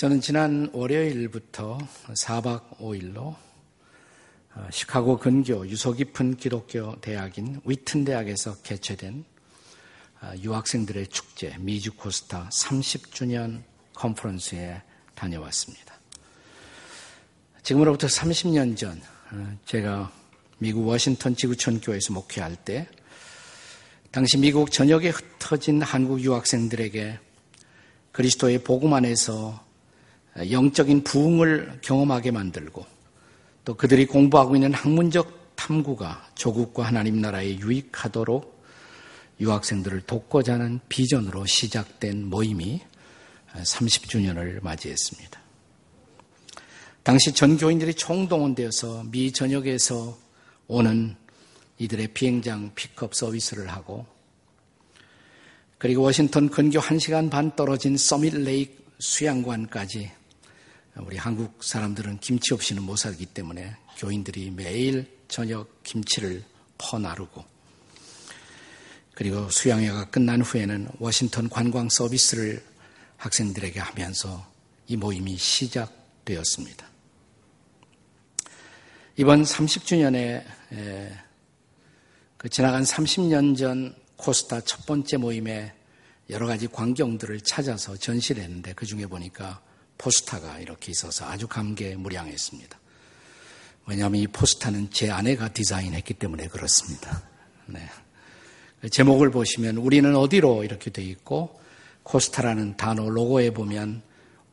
저는 지난 월요일부터 4박 5일로 어, 시카고 근교 유서 깊은 기독교 대학인 위튼 대학에서 개최된 어, 유학생들의 축제 미주 코스타 30주년 컨퍼런스에 다녀왔습니다. 지금으로부터 30년 전 어, 제가 미국 워싱턴 지구촌 교회에서 목회할 때 당시 미국 전역에 흩어진 한국 유학생들에게 그리스도의 복음 안에서 영적인 부흥을 경험하게 만들고 또 그들이 공부하고 있는 학문적 탐구가 조국과 하나님 나라에 유익하도록 유학생들을 돕고자 하는 비전으로 시작된 모임이 30주년을 맞이했습니다. 당시 전 교인들이 총동원되어서 미 전역에서 오는 이들의 비행장 픽업 서비스를 하고 그리고 워싱턴 근교 1시간 반 떨어진 서밋 레이크 수양관까지 우리 한국 사람들은 김치 없이는 못 살기 때문에 교인들이 매일 저녁 김치를 퍼나르고 그리고 수양회가 끝난 후에는 워싱턴 관광 서비스를 학생들에게 하면서 이 모임이 시작되었습니다. 이번 30주년에 그 지나간 30년 전 코스타 첫 번째 모임에 여러 가지 광경들을 찾아서 전시를 했는데 그 중에 보니까 포스타가 이렇게 있어서 아주 감개무량했습니다. 왜냐하면 이 포스타는 제 아내가 디자인했기 때문에 그렇습니다. 네. 제목을 보시면 우리는 어디로 이렇게 되어 있고 코스타라는 단어 로고에 보면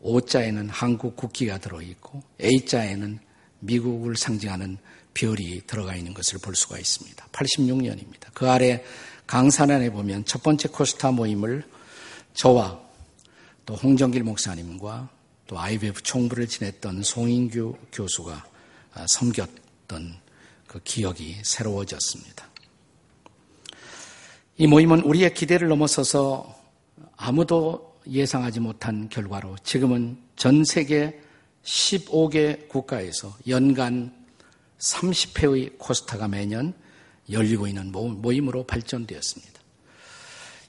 O자에는 한국 국기가 들어있고 A자에는 미국을 상징하는 별이 들어가 있는 것을 볼 수가 있습니다. 86년입니다. 그 아래 강산안에 보면 첫 번째 코스타 모임을 저와 또 홍정길 목사님과 또 IBF 총부를 지냈던 송인규 교수가 아, 섬겼던 그 기억이 새로워졌습니다. 이 모임은 우리의 기대를 넘어서서 아무도 예상하지 못한 결과로 지금은 전 세계 15개 국가에서 연간 30회의 코스타가 매년 열리고 있는 모임으로 발전되었습니다.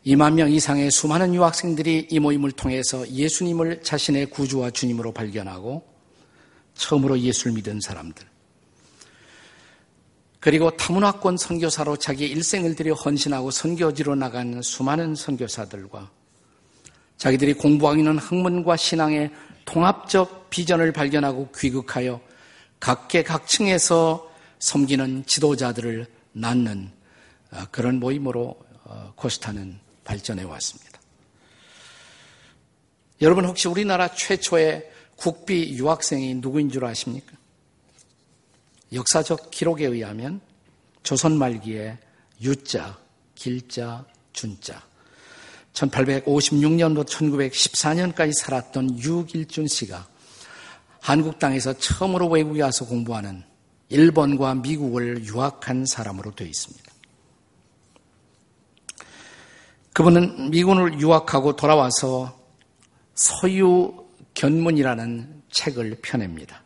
2만 명 이상의 수많은 유학생들이 이 모임을 통해서 예수님을 자신의 구주와 주님으로 발견하고 처음으로 예수를 믿은 사람들. 그리고 타문화권 선교사로 자기 일생을 들여 헌신하고 선교지로 나간 수많은 선교사들과 자기들이 공부하고 있는 학문과 신앙의 통합적 비전을 발견하고 귀국하여 각계각층에서 섬기는 지도자들을 낳는 어, 그런 모임으로 어, 코스타는 발전해 왔습니다. 여러분 혹시 우리나라 최초의 국비 유학생이 누구인 줄 아십니까? 역사적 기록에 의하면 조선 말기에 유자, 길자, 준자 1856년부터 1914년까지 살았던 유길준 씨가 한국 땅에서 처음으로 외국에 와서 공부하는 일본과 미국을 유학한 사람으로 되어 있습니다. 그분은 미군을 유학하고 돌아와서 서유 견문이라는 책을 펴냅니다.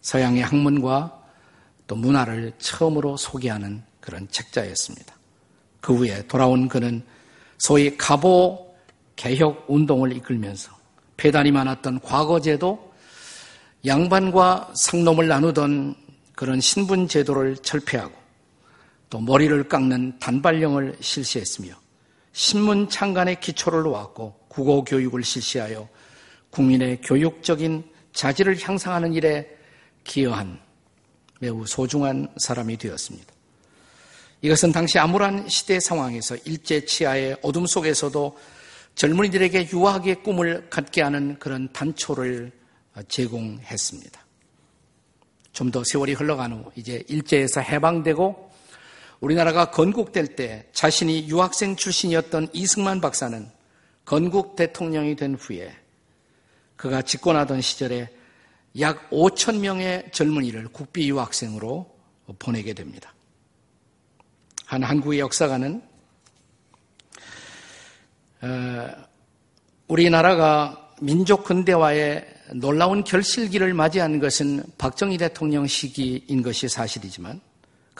서양의 학문과 또 문화를 처음으로 소개하는 그런 책자였습니다. 그 후에 돌아온 그는 소위 가보 개혁 운동을 이끌면서 폐단이 많았던 과거제도 양반과 상놈을 나누던 그런 신분 제도를 철폐하고 또 머리를 깎는 단발령을 실시했으며 신문 창간의 기초를 놓았고 국어 교육을 실시하여 국민의 교육적인 자질을 향상하는 일에 기여한 매우 소중한 사람이 되었습니다. 이것은 당시 암울한 시대 상황에서 일제 치하의 어둠 속에서도 젊은이들에게 유학의 꿈을 갖게 하는 그런 단초를 제공했습니다. 좀 더 세월이 흘러간 후 이제 일제에서 해방되고 우리나라가 건국될 때 자신이 유학생 출신이었던 이승만 박사는 건국 대통령이 된 후에 그가 집권하던 시절에 약 5천 명의 젊은이를 국비 유학생으로 보내게 됩니다. 한 한국의 역사가는 어, 우리나라가 민족 근대화의 놀라운 결실기를 맞이한 것은 박정희 대통령 시기인 것이 사실이지만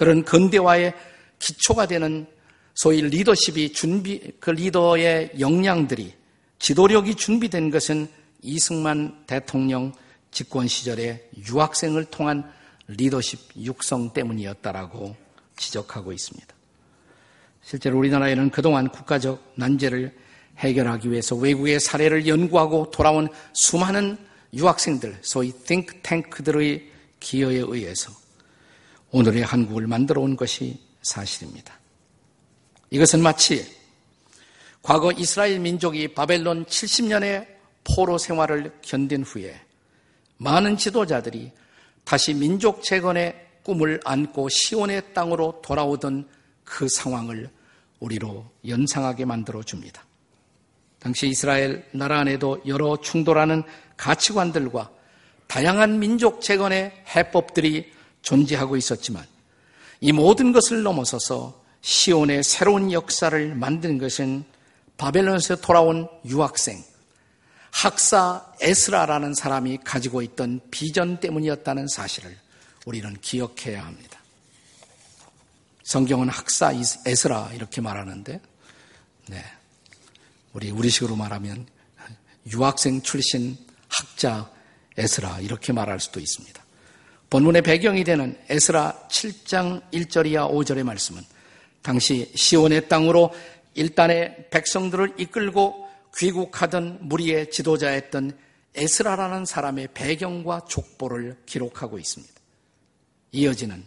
그런 근대화의 기초가 되는 소위 리더십이 준비, 그 리더의 역량들이 지도력이 준비된 것은 이승만 대통령 집권 시절에 유학생을 통한 리더십 육성 때문이었다라고 지적하고 있습니다. 실제로 우리나라에는 그동안 국가적 난제를 해결하기 위해서 외국의 사례를 연구하고 돌아온 수많은 유학생들, 소위 띵크탱크들의 기여에 의해서 오늘의 한국을 만들어 온 것이 사실입니다. 이것은 마치 과거 이스라엘 민족이 바벨론 70년의 포로 생활을 견딘 후에 많은 지도자들이 다시 민족 재건의 꿈을 안고 시온의 땅으로 돌아오던 그 상황을 우리로 연상하게 만들어 줍니다. 당시 이스라엘 나라 안에도 여러 충돌하는 가치관들과 다양한 민족 재건의 해법들이 존재하고 있었지만 이 모든 것을 넘어서서 시온의 새로운 역사를 만든 것은 바벨론에서 돌아온 유학생 학사 에스라라는 사람이 가지고 있던 비전 때문이었다는 사실을 우리는 기억해야 합니다. 성경은 학사 에스라 이렇게 말하는데, 네. 우리 우리식으로 말하면 유학생 출신 학자 에스라 이렇게 말할 수도 있습니다. 본문의 배경이 되는 에스라 7장 1절 이하 5절의 말씀은 당시 시온의 땅으로 일단의 백성들을 이끌고 귀국하던 무리의 지도자였던 에스라라는 사람의 배경과 족보를 기록하고 있습니다. 이어지는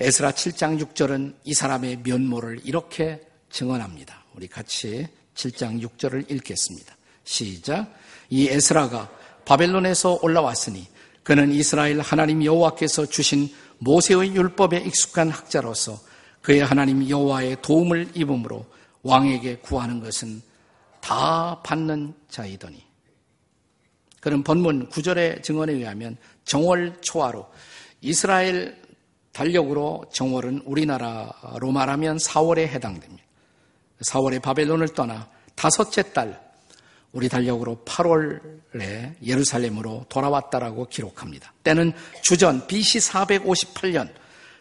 에스라 7장 6절은 이 사람의 면모를 이렇게 증언합니다. 우리 같이 7장 6절을 읽겠습니다. 시작. 이 에스라가 바벨론에서 올라왔으니 그는 이스라엘 하나님 여호와께서 주신 모세의 율법에 익숙한 학자로서 그의 하나님 여호와의 도움을 입음으로 왕에게 구하는 것은 다 받는 자이더니 그런 본문 구절의 증언에 의하면 정월 초하로 이스라엘 달력으로 정월은 우리나라로 말하면 4월에 해당됩니다. 4월에 바벨론을 떠나 다섯째 달 우리 달력으로 8월에 예루살렘으로 돌아왔다라고 기록합니다. 때는 주전 BC 458년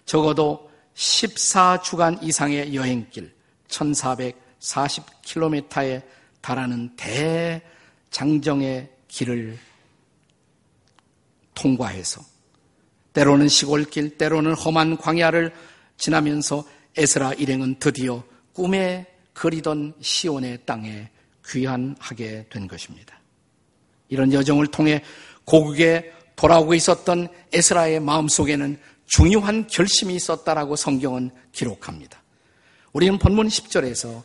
적어도 14주간 이상의 여행길 1440km에 달하는 대장정의 길을 통과해서 때로는 시골길, 때로는 험한 광야를 지나면서 에스라 일행은 드디어 꿈에 그리던 시온의 땅에 귀환하게 된 것입니다. 이런 여정을 통해 고국에 돌아오고 있었던 에스라의 마음속에는 중요한 결심이 있었다라고 성경은 기록합니다. 우리는 본문 10절에서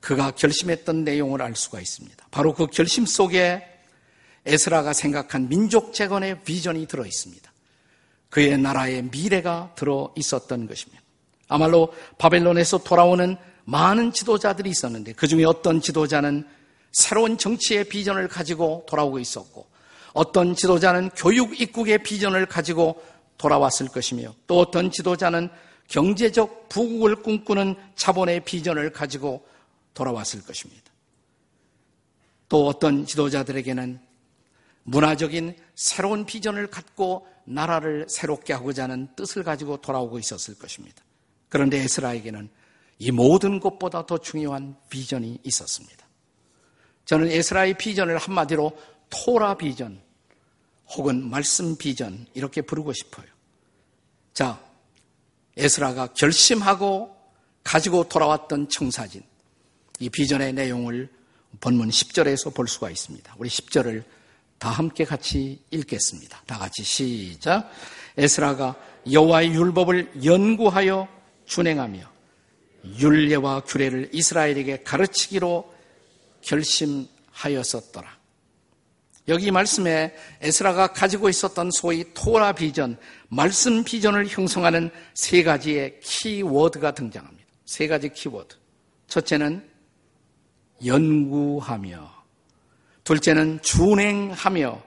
그가 결심했던 내용을 알 수가 있습니다. 바로 그 결심 속에 에스라가 생각한 민족 재건의 비전이 들어 있습니다. 그의 나라의 미래가 들어 있었던 것입니다. 아말로 바벨론에서 돌아오는 많은 지도자들이 있었는데 그 중에 어떤 지도자는 새로운 정치의 비전을 가지고 돌아오고 있었고 어떤 지도자는 교육 입국의 비전을 가지고 돌아왔을 것이며 또 어떤 지도자는 경제적 부국을 꿈꾸는 자본의 비전을 가지고 돌아왔을 것입니다. 또 어떤 지도자들에게는 문화적인 새로운 비전을 갖고 나라를 새롭게 하고자 하는 뜻을 가지고 돌아오고 있었을 것입니다. 그런데 에스라에게는 이 모든 것보다 더 중요한 비전이 있었습니다. 저는 에스라의 비전을 한마디로 토라 비전 혹은 말씀 비전 이렇게 부르고 싶어요. 자, 에스라가 결심하고 가지고 돌아왔던 청사진 이 비전의 내용을 본문 10절에서 볼 수가 있습니다. 우리 10절을 다 함께 같이 읽겠습니다. 다 같이 시작. 에스라가 여호와의 율법을 연구하여 준행하며 율례와 규례를 이스라엘에게 가르치기로 결심하였었더라. 여기 말씀에 에스라가 가지고 있었던 소위 토라 비전, 말씀 비전을 형성하는 세 가지의 키워드가 등장합니다. 세 가지 키워드. 첫째는 연구하며, 둘째는 준행하며,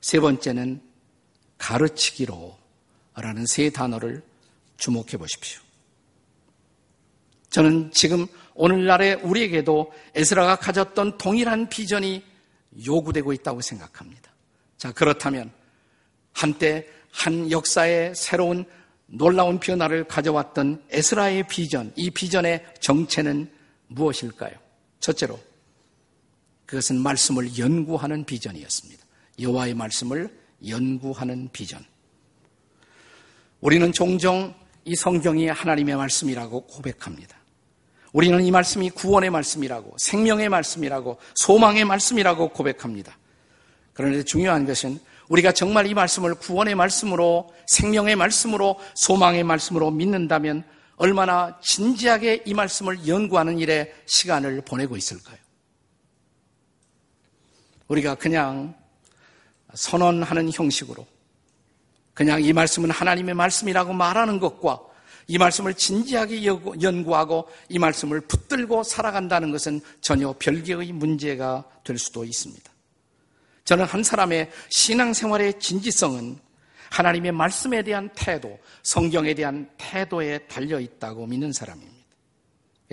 세 번째는 가르치기로 라는 세 단어를 주목해 보십시오. 저는 지금 오늘날의 우리에게도 에스라가 가졌던 동일한 비전이 요구되고 있다고 생각합니다. 자, 그렇다면 한때 한 역사의 새로운 놀라운 변화를 가져왔던 에스라의 비전, 이 비전의 정체는 무엇일까요? 첫째로, 그것은 말씀을 연구하는 비전이었습니다. 여호와의 말씀을 연구하는 비전. 우리는 종종 이 성경이 하나님의 말씀이라고 고백합니다. 우리는 이 말씀이 구원의 말씀이라고, 생명의 말씀이라고, 소망의 말씀이라고 고백합니다. 그런데 중요한 것은 우리가 정말 이 말씀을 구원의 말씀으로, 생명의 말씀으로, 소망의 말씀으로 믿는다면 얼마나 진지하게 이 말씀을 연구하는 일에 시간을 보내고 있을까요? 우리가 그냥 선언하는 형식으로 그냥 이 말씀은 하나님의 말씀이라고 말하는 것과 이 말씀을 진지하게 연구하고 이 말씀을 붙들고 살아간다는 것은 전혀 별개의 문제가 될 수도 있습니다. 저는 한 사람의 신앙생활의 진지성은 하나님의 말씀에 대한 태도, 성경에 대한 태도에 달려 있다고 믿는 사람입니다.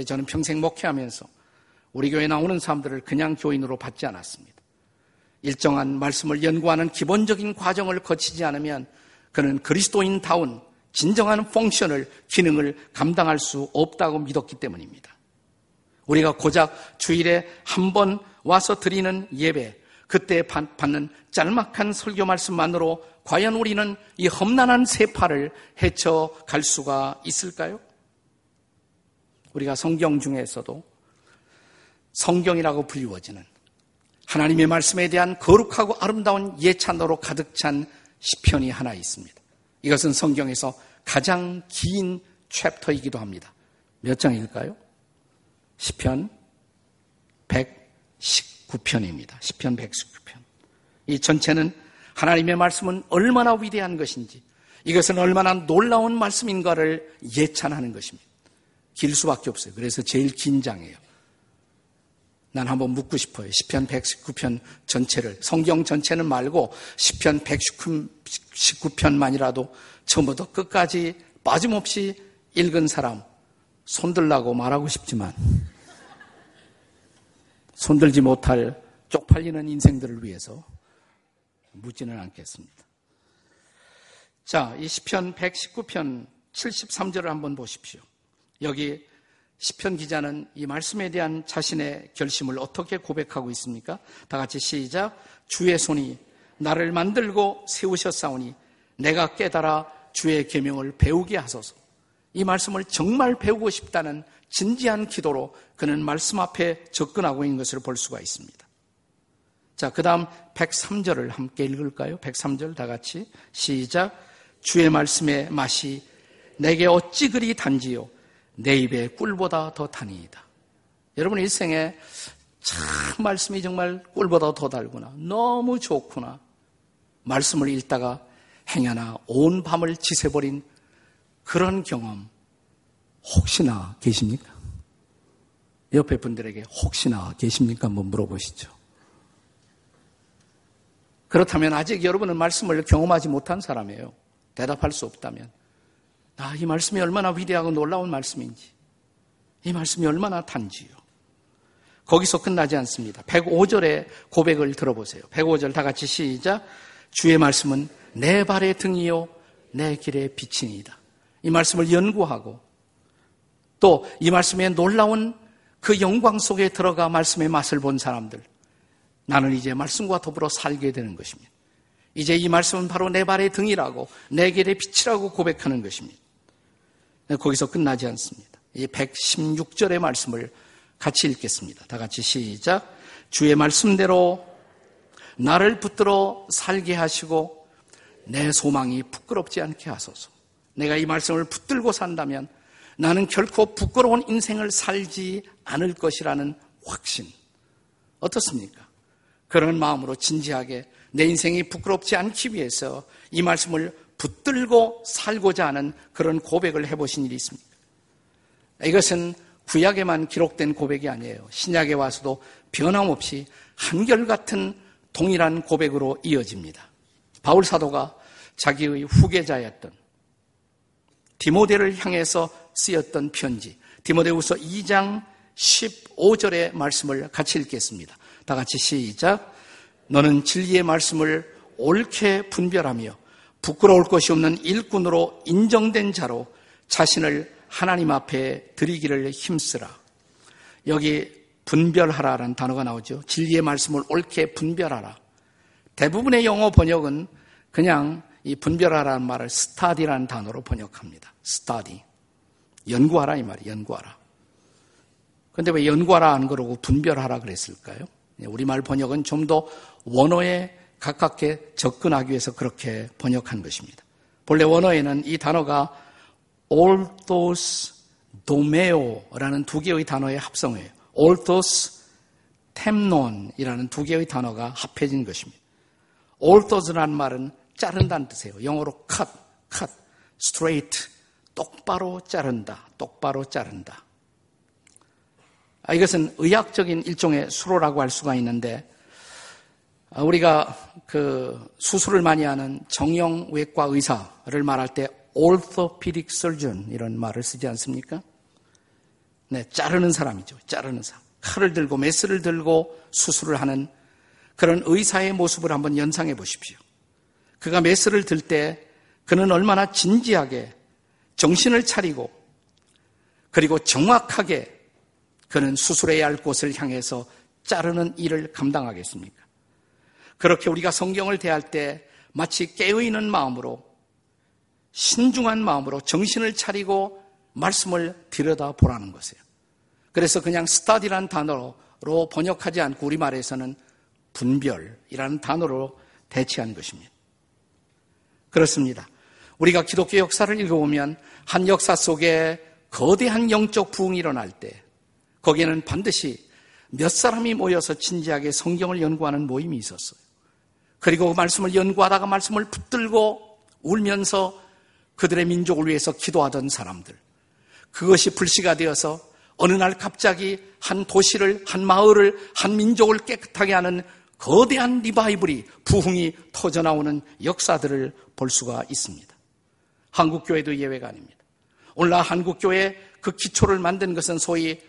저는 평생 목회하면서 우리 교회 나오는 사람들을 그냥 교인으로 받지 않았습니다. 일정한 말씀을 연구하는 기본적인 과정을 거치지 않으면 그는 그리스도인다운 진정한 펑션을, 기능을 감당할 수 없다고 믿었기 때문입니다. 우리가 고작 주일에 한 번 와서 드리는 예배, 그때 받는 짤막한 설교 말씀만으로 과연 우리는 이 험난한 세파를 헤쳐갈 수가 있을까요? 우리가 성경 중에서도 성경이라고 불리워지는 하나님의 말씀에 대한 거룩하고 아름다운 예찬으로 가득 찬 시편이 하나 있습니다. 이것은 성경에서 가장 긴 챕터이기도 합니다. 몇 장일까요? 시편 119편입니다. 시편 119편. 이 전체는 하나님의 말씀은 얼마나 위대한 것인지, 이것은 얼마나 놀라운 말씀인가를 예찬하는 것입니다. 길 수밖에 없어요. 그래서 제일 긴 장이에요. 난 한번 묻고 싶어요. 시편 119편 전체를 성경 전체는 말고 시편 119편만이라도 처음부터 끝까지 빠짐없이 읽은 사람 손들라고 말하고 싶지만 손들지 못할 쪽팔리는 인생들을 위해서 묻지는 않겠습니다. 자, 이 시편 119편 73절을 한번 보십시오. 여기 시편 기자는 이 말씀에 대한 자신의 결심을 어떻게 고백하고 있습니까? 다 같이 시작. 주의 손이 나를 만들고 세우셨사오니 내가 깨달아 주의 계명을 배우게 하소서. 이 말씀을 정말 배우고 싶다는 진지한 기도로 그는 말씀 앞에 접근하고 있는 것을 볼 수가 있습니다. 자, 그 다음 103절을 함께 읽을까요? 103절 다 같이 시작. 주의 말씀의 맛이 내게 어찌 그리 단지요? 내 입에 꿀보다 더 다니이다. 여러분 일생에 참 말씀이 정말 꿀보다 더 달구나. 너무 좋구나. 말씀을 읽다가 행여나 온 밤을 지새버린 그런 경험 혹시나 계십니까? 옆에 분들에게 혹시나 계십니까? 한번 물어보시죠. 그렇다면 아직 여러분은 말씀을 경험하지 못한 사람이에요. 대답할 수 없다면. 아, 이 말씀이 얼마나 위대하고 놀라운 말씀인지. 이 말씀이 얼마나 단지요. 거기서 끝나지 않습니다. 105절의 고백을 들어보세요. 105절 다 같이 시작. 주의 말씀은 내 발의 등이요, 내 길의 빛이니이다. 이 말씀을 연구하고 또 이 말씀의 놀라운 그 영광 속에 들어가 말씀의 맛을 본 사람들. 나는 이제 말씀과 더불어 살게 되는 것입니다. 이제 이 말씀은 바로 내 발의 등이라고, 내 길의 빛이라고 고백하는 것입니다. 네, 거기서 끝나지 않습니다. 이 116절의 말씀을 같이 읽겠습니다. 다 같이 시작. 주의 말씀대로 나를 붙들어 살게 하시고 내 소망이 부끄럽지 않게 하소서. 내가 이 말씀을 붙들고 산다면 나는 결코 부끄러운 인생을 살지 않을 것이라는 확신. 어떻습니까? 그런 마음으로 진지하게 내 인생이 부끄럽지 않기 위해서 이 말씀을 붙들고 살고자 하는 그런 고백을 해보신 일이 있습니까? 이것은 구약에만 기록된 고백이 아니에요. 신약에 와서도 변함없이 한결같은 동일한 고백으로 이어집니다. 바울 사도가 자기의 후계자였던 디모데를 향해서 쓰였던 편지, 디모데후서 2장 15절의 말씀을 같이 읽겠습니다. 다 같이 시작. 너는 진리의 말씀을 옳게 분별하며 부끄러울 것이 없는 일꾼으로 인정된 자로 자신을 하나님 앞에 드리기를 힘쓰라. 여기 분별하라라는 단어가 나오죠. 진리의 말씀을 옳게 분별하라. 대부분의 영어 번역은 그냥 이 분별하라는 말을 스타디라는 단어로 번역합니다. 스타디. 연구하라 이 말이 연구하라. 근데 왜 연구하라 안 그러고 분별하라 그랬을까요? 네, 우리말 번역은 좀 더 원어에 가깝게 접근하기 위해서 그렇게 번역한 것입니다. 본래 원어에는 이 단어가 orthos domeo라는 두 개의 단어의 합성이에요. orthos 템론이라는 두 개의 단어가 합해진 것입니다. orthos라는 말은 자른다는 뜻이에요. 영어로 cut, cut, straight, 똑바로 자른다, 똑바로 자른다. 아, 이것은 의학적인 일종의 수로라고 할 수가 있는데 아, 우리가 그 수술을 많이 하는 정형외과 의사를 말할 때 orthopedic surgeon 이런 말을 쓰지 않습니까? 네, 자르는 사람이죠. 자르는 사람. 칼을 들고 메스를 들고 수술을 하는 그런 의사의 모습을 한번 연상해 보십시오. 그가 메스를 들 때 그는 얼마나 진지하게 정신을 차리고 그리고 정확하게 그는 수술해야 할 곳을 향해서 자르는 일을 감당하겠습니까? 그렇게 우리가 성경을 대할 때 마치 깨어있는 마음으로 신중한 마음으로 정신을 차리고 말씀을 들여다 보라는 것이에요. 그래서 그냥 스타디라는 단어로 번역하지 않고 우리말에서는 분별이라는 단어로 대체한 것입니다. 그렇습니다. 우리가 기독교 역사를 읽어보면 한 역사 속에 거대한 영적 부흥이 일어날 때 거기에는 반드시 몇 사람이 모여서 진지하게 성경을 연구하는 모임이 있었어요. 그리고 그 말씀을 연구하다가 말씀을 붙들고 울면서 그들의 민족을 위해서 기도하던 사람들. 그것이 불씨가 되어서 어느 날 갑자기 한 도시를, 한 마을을, 한 민족을 깨끗하게 하는 거대한 리바이블이 부흥이 터져나오는 역사들을 볼 수가 있습니다. 한국교회도 예외가 아닙니다. 오늘날 한국교회 그 기초를 만든 것은 소위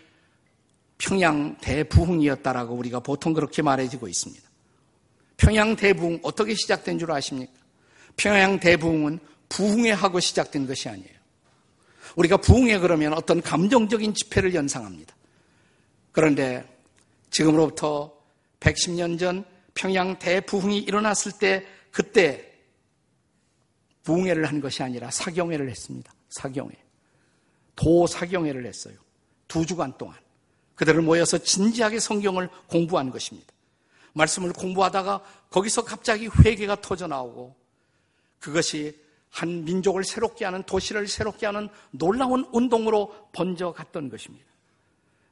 평양 대부흥이었다라고 우리가 보통 그렇게 말해지고 있습니다. 평양 대부흥 어떻게 시작된 줄 아십니까? 평양 대부흥은 부흥회 하고 시작된 것이 아니에요. 우리가 부흥회 그러면 어떤 감정적인 집회를 연상합니다. 그런데 지금으로부터 110년 전 평양 대부흥이 일어났을 때 그때 부흥회를 한 것이 아니라 사경회를 했습니다. 사경회. 도사경회를 했어요. 두 주간 동안. 그들을 모여서 진지하게 성경을 공부한 것입니다. 말씀을 공부하다가 거기서 갑자기 회개가 터져 나오고 그것이 한 민족을 새롭게 하는 도시를 새롭게 하는 놀라운 운동으로 번져갔던 것입니다.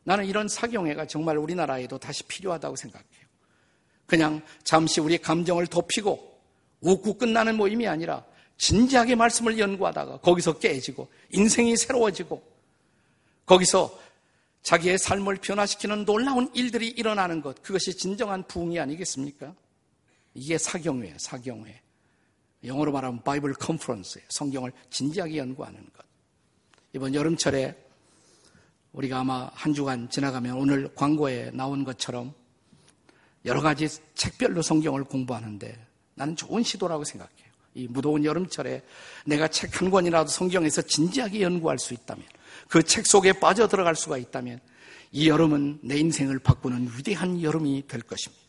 나는 이런 사경회가 정말 우리나라에도 다시 필요하다고 생각해요. 그냥 잠시 우리 감정을 덮이고 웃고 끝나는 모임이 아니라 진지하게 말씀을 연구하다가 거기서 깨지고 인생이 새로워지고 거기서 자기의 삶을 변화시키는 놀라운 일들이 일어나는 것, 그것이 진정한 부흥이 아니겠습니까? 이게 사경회, 사경회. 영어로 말하면 바이블 컨퍼런스예요. 성경을 진지하게 연구하는 것. 이번 여름철에 우리가 아마 한 주간 지나가면 오늘 광고에 나온 것처럼 여러 가지 책별로 성경을 공부하는데 나는 좋은 시도라고 생각해요. 이 무더운 여름철에 내가 책 한 권이라도 성경에서 진지하게 연구할 수 있다면 그 책 속에 빠져들어갈 수가 있다면 이 여름은 내 인생을 바꾸는 위대한 여름이 될 것입니다.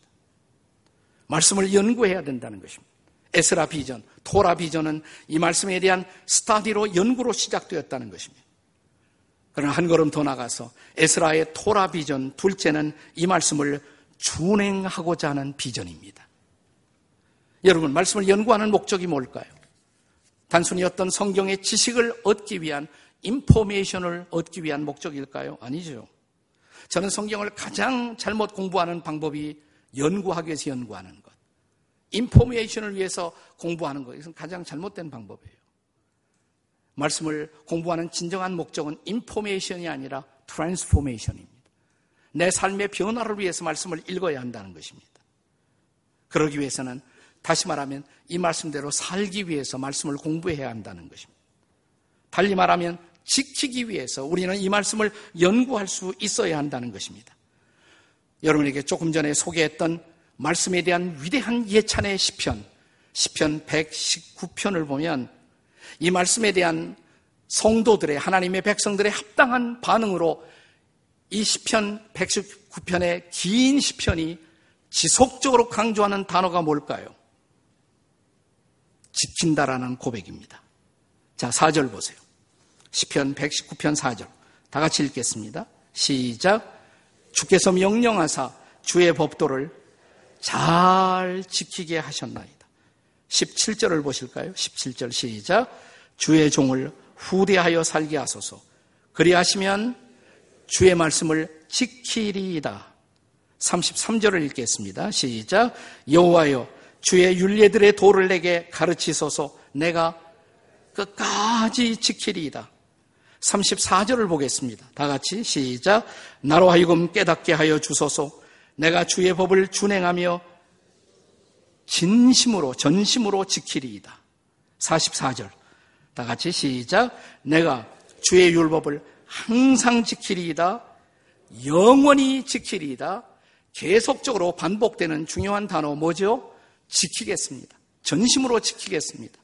말씀을 연구해야 된다는 것입니다. 에스라 비전, 토라 비전은 이 말씀에 대한 스타디로 연구로 시작되었다는 것입니다. 그러나 한 걸음 더 나가서 에스라의 토라 비전, 둘째는 이 말씀을 준행하고자 하는 비전입니다. 여러분, 말씀을 연구하는 목적이 뭘까요? 단순히 어떤 성경의 지식을 얻기 위한 인포메이션을 얻기 위한 목적일까요? 아니죠. 저는 성경을 가장 잘못 공부하는 방법이 연구하기 위해서 연구하는 것. 인포메이션을 위해서 공부하는 것. 이것은 가장 잘못된 방법이에요. 말씀을 공부하는 진정한 목적은 information이 아니라 transformation입니다. 내 삶의 변화를 위해서 말씀을 읽어야 한다는 것입니다. 그러기 위해서는 다시 말하면 이 말씀대로 살기 위해서 말씀을 공부해야 한다는 것입니다. 달리 말하면 지키기 위해서 우리는 이 말씀을 연구할 수 있어야 한다는 것입니다. 여러분에게 조금 전에 소개했던 말씀에 대한 위대한 예찬의 시편, 시편 119편을 보면 이 말씀에 대한 성도들의 하나님의 백성들의 합당한 반응으로 이 시편 119편의 긴 시편이 지속적으로 강조하는 단어가 뭘까요? 지킨다라는 고백입니다. 자, 4절 보세요. 시편 119편 4절. 다 같이 읽겠습니다. 시작. 주께서 명령하사 주의 법도를 잘 지키게 하셨나이다. 17절을 보실까요? 17절 시작. 주의 종을 후대하여 살게 하소서. 그리하시면 주의 말씀을 지키리이다. 33절을 읽겠습니다. 시작. 여호와여 주의 윤례들의 도를 내게 가르치소서 내가 끝까지 지키리이다. 34절을 보겠습니다. 다 같이 시작. 나로 하여금 깨닫게 하여 주소서 내가 주의 법을 준행하며 진심으로 전심으로 지키리이다. 44절. 다 같이 시작. 내가 주의 율법을 항상 지키리이다. 영원히 지키리이다. 계속적으로 반복되는 중요한 단어 뭐죠? 지키겠습니다. 전심으로 지키겠습니다.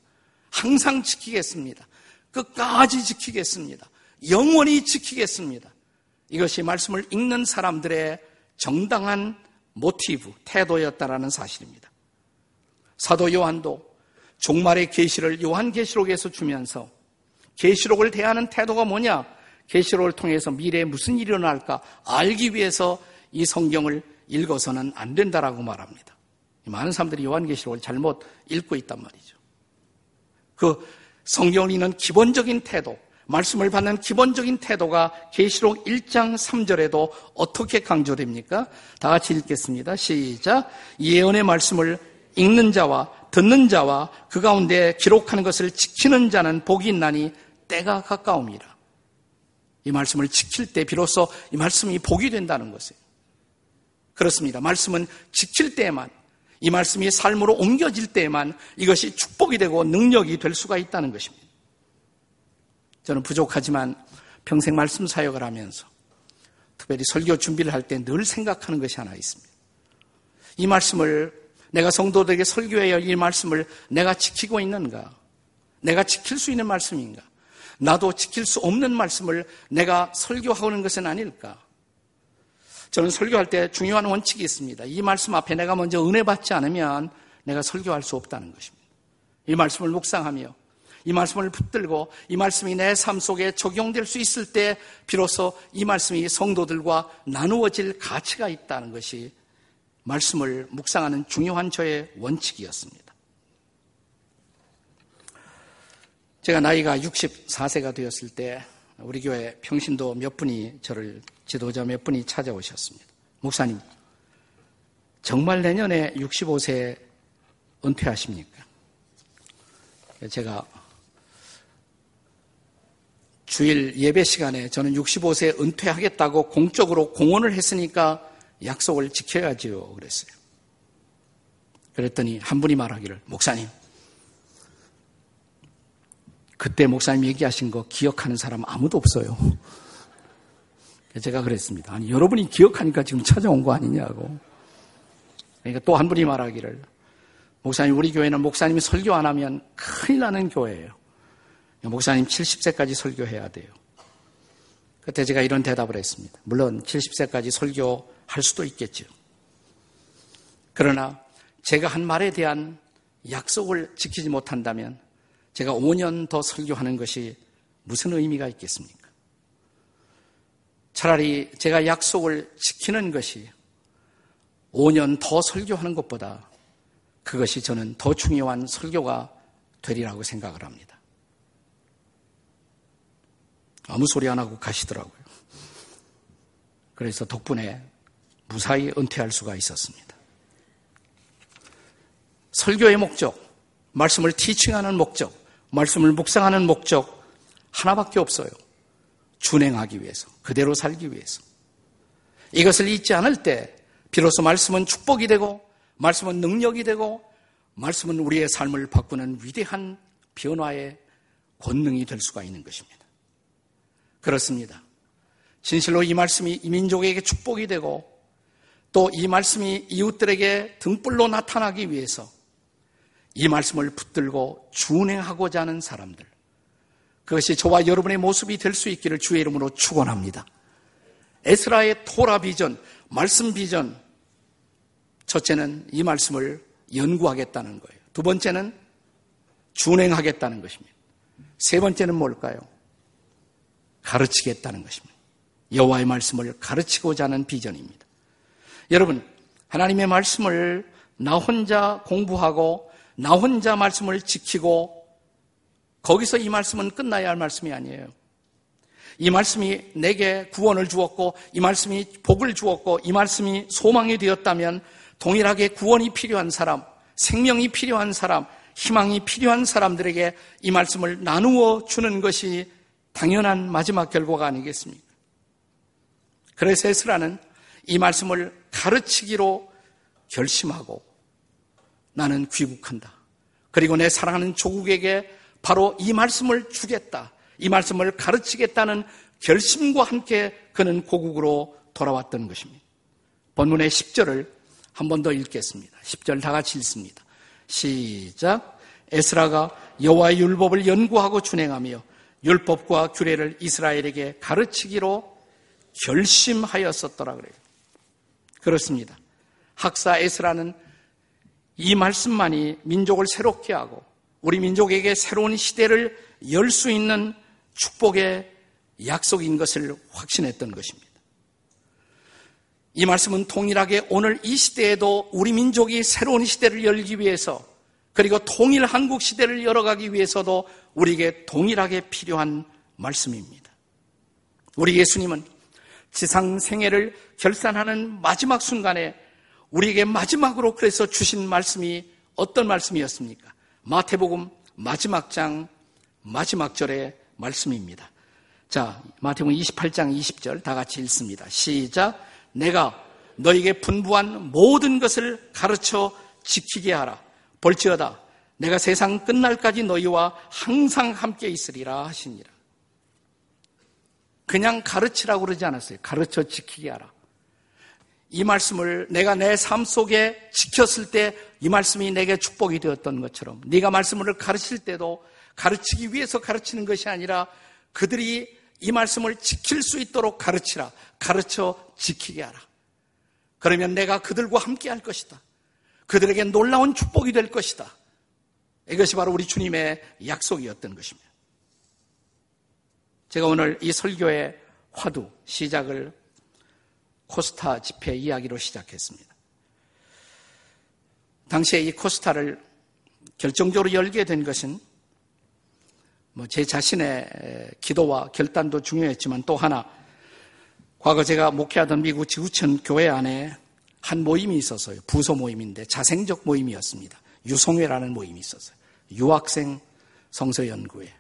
항상 지키겠습니다. 끝까지 지키겠습니다. 영원히 지키겠습니다. 이것이 말씀을 읽는 사람들의 정당한 모티브, 태도였다라는 사실입니다. 사도 요한도 종말의 계시를 요한 계시록에서 주면서 계시록을 대하는 태도가 뭐냐? 계시록을 통해서 미래에 무슨 일이 일어날까 알기 위해서 이 성경을 읽어서는 안 된다라고 말합니다. 많은 사람들이 요한계시록을 잘못 읽고 있단 말이죠. 그 성경을 읽는 기본적인 태도, 말씀을 받는 기본적인 태도가 계시록 1장 3절에도 어떻게 강조됩니까? 다 같이 읽겠습니다. 시작. 예언의 말씀을 읽는 자와 듣는 자와 그 가운데 기록하는 것을 지키는 자는 복이 있나니 때가 가까움이라. 이 말씀을 지킬 때 비로소 이 말씀이 복이 된다는 것이에요. 그렇습니다. 말씀은 지킬 때만 이 말씀이 삶으로 옮겨질 때만 이것이 축복이 되고 능력이 될 수가 있다는 것입니다. 저는 부족하지만 평생 말씀 사역을 하면서 특별히 설교 준비를 할 때 늘 생각하는 것이 하나 있습니다. 이 말씀을 내가 성도들에게 설교해야 할이 말씀을 내가 지키고 있는가? 내가 지킬 수 있는 말씀인가? 나도 지킬 수 없는 말씀을 내가 설교하고 있는 것은 아닐까? 저는 설교할 때 중요한 원칙이 있습니다. 이 말씀 앞에 내가 먼저 은혜 받지 않으면 내가 설교할 수 없다는 것입니다. 이 말씀을 묵상하며 이 말씀을 붙들고 이 말씀이 내 삶 속에 적용될 수 있을 때 비로소 이 말씀이 성도들과 나누어질 가치가 있다는 것이 말씀을 묵상하는 중요한 저의 원칙이었습니다. 제가 나이가 64세가 되었을 때 우리 교회 평신도 몇 분이 저를 지도자 몇 분이 찾아오셨습니다. 목사님, 정말 내년에 65세 은퇴하십니까? 제가 주일 예배 시간에 저는 65세 은퇴하겠다고 공적으로 공언을 했으니까 약속을 지켜야지요. 그랬어요. 그랬더니 한 분이 말하기를, 목사님, 그때 목사님 얘기하신 거 기억하는 사람 아무도 없어요. 제가 그랬습니다. 아니, 여러분이 기억하니까 지금 찾아온 거 아니냐고. 그러니까 또 한 분이 말하기를, 목사님, 우리 교회는 목사님이 설교 안 하면 큰일 나는 교회예요. 목사님 70세까지 설교해야 돼요. 그때 제가 이런 대답을 했습니다. 물론 70세까지 설교할 수도 있겠죠. 그러나 제가 한 말에 대한 약속을 지키지 못한다면 제가 5년 더 설교하는 것이 무슨 의미가 있겠습니까? 차라리 제가 약속을 지키는 것이 5년 더 설교하는 것보다 그것이 저는 더 중요한 설교가 되리라고 생각을 합니다. 아무 소리 안 하고 가시더라고요. 그래서 덕분에 무사히 은퇴할 수가 있었습니다. 설교의 목적, 말씀을 티칭하는 목적, 말씀을 묵상하는 목적 하나밖에 없어요. 준행하기 위해서, 그대로 살기 위해서. 이것을 잊지 않을 때 비로소 말씀은 축복이 되고 말씀은 능력이 되고 말씀은 우리의 삶을 바꾸는 위대한 변화의 권능이 될 수가 있는 것입니다. 그렇습니다. 진실로 이 말씀이 이 민족에게 축복이 되고 또 이 말씀이 이웃들에게 등불로 나타나기 위해서 이 말씀을 붙들고 준행하고자 하는 사람들. 그것이 저와 여러분의 모습이 될 수 있기를 주의 이름으로 축원합니다. 에스라의 토라 비전, 말씀 비전. 첫째는 이 말씀을 연구하겠다는 거예요. 두 번째는 준행하겠다는 것입니다. 세 번째는 뭘까요? 가르치겠다는 것입니다. 여호와의 말씀을 가르치고자 하는 비전입니다. 여러분, 하나님의 말씀을 나 혼자 공부하고 나 혼자 말씀을 지키고 거기서 이 말씀은 끝나야 할 말씀이 아니에요. 이 말씀이 내게 구원을 주었고 이 말씀이 복을 주었고 이 말씀이 소망이 되었다면 동일하게 구원이 필요한 사람, 생명이 필요한 사람, 희망이 필요한 사람들에게 이 말씀을 나누어 주는 것이 당연한 마지막 결과가 아니겠습니까? 그래서 에스라는 이 말씀을 가르치기로 결심하고 나는 귀국한다. 그리고 내 사랑하는 조국에게 바로 이 말씀을 주겠다. 이 말씀을 가르치겠다는 결심과 함께 그는 고국으로 돌아왔던 것입니다. 본문의 10절을 한 번 더 읽겠습니다. 10절 다 같이 읽습니다. 시작. 에스라가 여호와의 율법을 연구하고 준행하며 율법과 규례를 이스라엘에게 가르치기로 결심하였었더라 그래요. 그렇습니다. 학사 에스라는 이 말씀만이 민족을 새롭게 하고 우리 민족에게 새로운 시대를 열 수 있는 축복의 약속인 것을 확신했던 것입니다. 이 말씀은 동일하게 오늘 이 시대에도 우리 민족이 새로운 시대를 열기 위해서 그리고 통일 한국 시대를 열어가기 위해서도 우리에게 동일하게 필요한 말씀입니다. 우리 예수님은 지상 생애를 결산하는 마지막 순간에 우리에게 마지막으로 그래서 주신 말씀이 어떤 말씀이었습니까? 마태복음 마지막 장 마지막 절의 말씀입니다. 자, 마태복음 28장 20절 다 같이 읽습니다. 시작. 내가 너에게 분부한 모든 것을 가르쳐 지키게 하라. 볼지어다. 내가 세상 끝날까지 너희와 항상 함께 있으리라 하시니라. 그냥 가르치라고 그러지 않았어요. 가르쳐 지키게 하라. 이 말씀을 내가 내 삶 속에 지켰을 때 이 말씀이 내게 축복이 되었던 것처럼 네가 말씀을 가르칠 때도 가르치기 위해서 가르치는 것이 아니라 그들이 이 말씀을 지킬 수 있도록 가르치라. 가르쳐 지키게 하라. 그러면 내가 그들과 함께 할 것이다. 그들에게 놀라운 축복이 될 것이다. 이것이 바로 우리 주님의 약속이었던 것입니다. 제가 오늘 이 설교의 화두 시작을 코스타 집회 이야기로 시작했습니다. 당시에 이 코스타를 결정적으로 열게 된 것은 뭐 제 자신의 기도와 결단도 중요했지만 또 하나 과거 제가 목회하던 미국 지구촌 교회 안에 한 모임이 있었어요. 부서 모임인데 자생적 모임이었습니다. 유성회라는 모임이 있었어요. 유학생 성서연구회.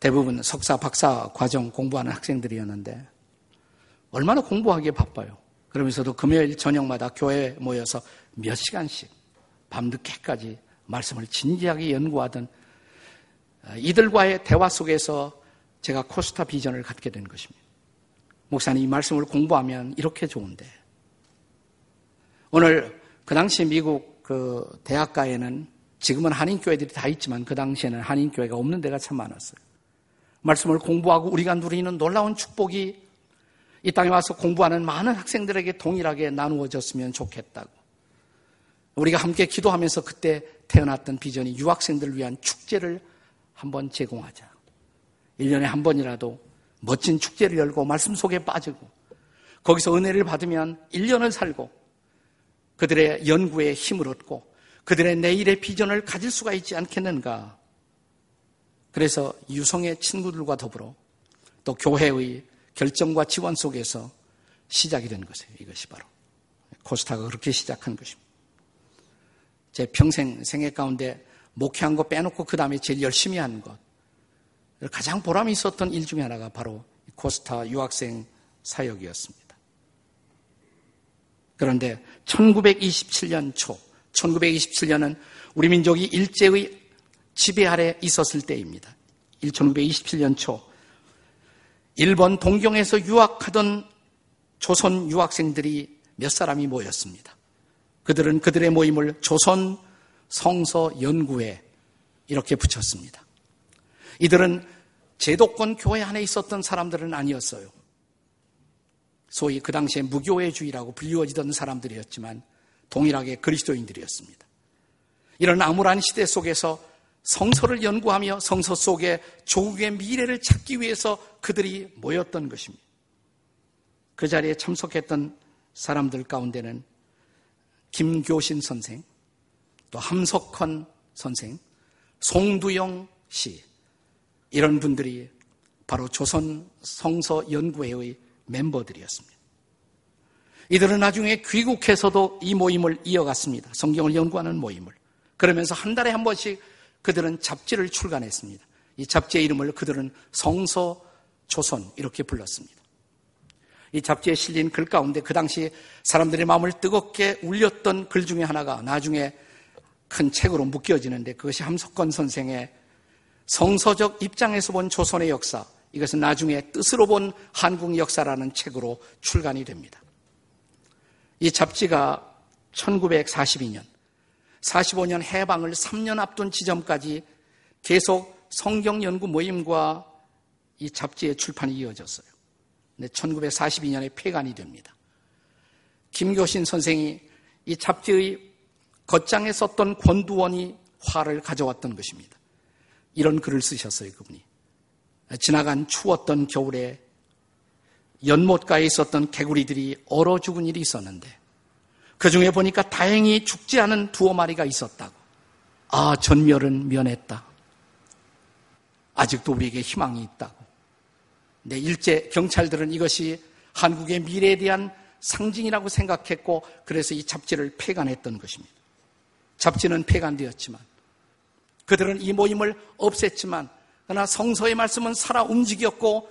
대부분 석사, 박사 과정 공부하는 학생들이었는데 얼마나 공부하기에 바빠요. 그러면서도 금요일 저녁마다 교회에 모여서 몇 시간씩 밤늦게까지 말씀을 진지하게 연구하던 어, 이들과의 대화 속에서 제가 코스타 비전을 갖게 된 것입니다. 목사님 이 말씀을 공부하면 이렇게 좋은데 오늘 그 당시 미국 그 대학가에는 지금은 한인교회들이 다 있지만 그 당시에는 한인교회가 없는 데가 참 많았어요. 말씀을 공부하고 우리가 누리는 놀라운 축복이 이 땅에 와서 공부하는 많은 학생들에게 동일하게 나누어졌으면 좋겠다고. 우리가 함께 기도하면서 그때 태어났던 비전이 유학생들을 위한 축제를 한번 제공하자. 1년에 한 번이라도 멋진 축제를 열고 말씀 속에 빠지고 거기서 은혜를 받으면 1년을 살고 그들의 연구에 힘을 얻고 그들의 내일의 비전을 가질 수가 있지 않겠는가. 그래서 유성의 친구들과 더불어 또 교회의 결정과 지원 속에서 시작이 된 것이에요. 이것이 바로 코스타가 그렇게 시작한 것입니다. 제 평생 생애 가운데 목회한 거 빼놓고 그 다음에 제일 열심히 한 것. 가장 보람이 있었던 일 중에 하나가 바로 코스타 유학생 사역이었습니다. 그런데 1927년 초, 1927년은 우리 민족이 일제의 지배 아래 있었을 때입니다. 1927년 초, 일본 동경에서 유학하던 조선 유학생들이 몇 사람이 모였습니다. 그들은 그들의 모임을 조선 성서 연구회 이렇게 붙였습니다. 이들은 제도권 교회 안에 있었던 사람들은 아니었어요. 소위 그 당시에 무교회주의라고 불리워지던 사람들이었지만 동일하게 그리스도인들이었습니다. 이런 암울한 시대 속에서 성서를 연구하며 성서 속에 조국의 미래를 찾기 위해서 그들이 모였던 것입니다. 그 자리에 참석했던 사람들 가운데는 김교신 선생, 또 함석헌 선생, 송두영 씨, 이런 분들이 바로 조선 성서 연구회의 멤버들이었습니다. 이들은 나중에 귀국해서도 이 모임을 이어갔습니다. 성경을 연구하는 모임을. 그러면서 한 달에 한 번씩 그들은 잡지를 출간했습니다. 이 잡지의 이름을 그들은 성서 조선 이렇게 불렀습니다. 이 잡지에 실린 글 가운데 그 당시 사람들의 마음을 뜨겁게 울렸던 글 중에 하나가 나중에 큰 책으로 묶여지는데 그것이 함석건 선생의 성서적 입장에서 본 조선의 역사, 이것은 나중에 뜻으로 본 한국 역사라는 책으로 출간이 됩니다. 이 잡지가 1942년, 45년 해방을 3년 앞둔 지점까지 계속 성경 연구 모임과 이 잡지의 출판이 이어졌어요. 근데 1942년에 폐간이 됩니다. 김교신 선생이 이 잡지의 겉장에 썼던 권두원이 화를 가져왔던 것입니다. 이런 글을 쓰셨어요, 그분이. 지나간 추웠던 겨울에 연못가에 있었던 개구리들이 얼어 죽은 일이 있었는데 그 중에 보니까 다행히 죽지 않은 두어 마리가 있었다고. 아, 전멸은 면했다. 아직도 우리에게 희망이 있다고. 네, 일제 경찰들은 이것이 한국의 미래에 대한 상징이라고 생각했고 그래서 이 잡지를 폐간했던 것입니다. 잡지는 폐간되었지만 그들은 이 모임을 없앴지만 그러나 성서의 말씀은 살아 움직였고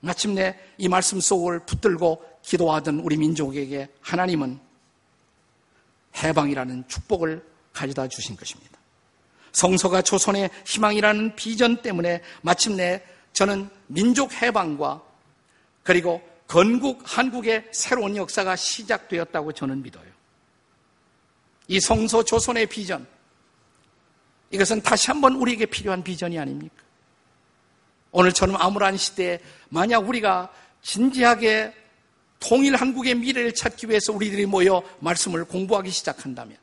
마침내 이 말씀 속을 붙들고 기도하던 우리 민족에게 하나님은 해방이라는 축복을 가져다 주신 것입니다. 성서가 조선의 희망이라는 비전 때문에 마침내 저는 민족 해방과 그리고 건국 한국의 새로운 역사가 시작되었다고 저는 믿어요. 이 성서 조선의 비전, 이것은 다시 한번 우리에게 필요한 비전이 아닙니까? 오늘처럼 암울한 시대에 만약 우리가 진지하게 통일 한국의 미래를 찾기 위해서 우리들이 모여 말씀을 공부하기 시작한다면,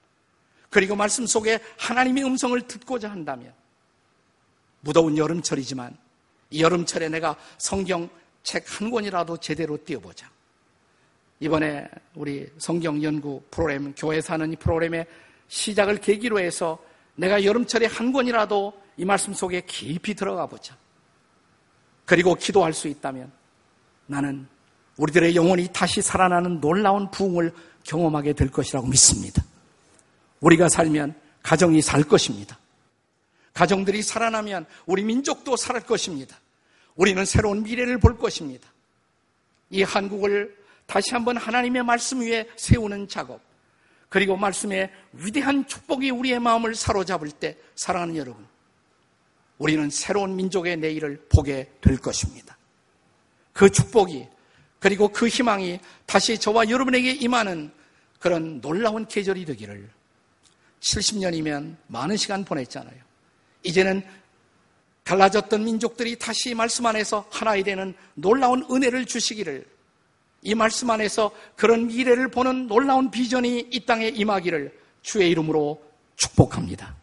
그리고 말씀 속에 하나님의 음성을 듣고자 한다면, 무더운 여름철이지만 이 여름철에 내가 성경 책 한 권이라도 제대로 띄워보자. 이번에 우리 성경 연구 프로그램, 교회 사는 이 프로그램의 시작을 계기로 해서 내가 여름철에 한 권이라도 이 말씀 속에 깊이 들어가 보자. 그리고 기도할 수 있다면 나는 우리들의 영혼이 다시 살아나는 놀라운 부흥을 경험하게 될 것이라고 믿습니다. 우리가 살면 가정이 살 것입니다. 가정들이 살아나면 우리 민족도 살 것입니다. 우리는 새로운 미래를 볼 것입니다. 이 한국을 다시 한번 하나님의 말씀 위에 세우는 작업. 그리고 말씀의 위대한 축복이 우리의 마음을 사로잡을 때 사랑하는 여러분, 우리는 새로운 민족의 내일을 보게 될 것입니다. 그 축복이 그리고 그 희망이 다시 저와 여러분에게 임하는 그런 놀라운 계절이 되기를 70년이면 많은 시간 보냈잖아요. 이제는 달라졌던 민족들이 다시 말씀 안에서 하나이 되는 놀라운 은혜를 주시기를 이 말씀 안에서 그런 미래를 보는 놀라운 비전이 이 땅에 임하기를 주의 이름으로 축복합니다.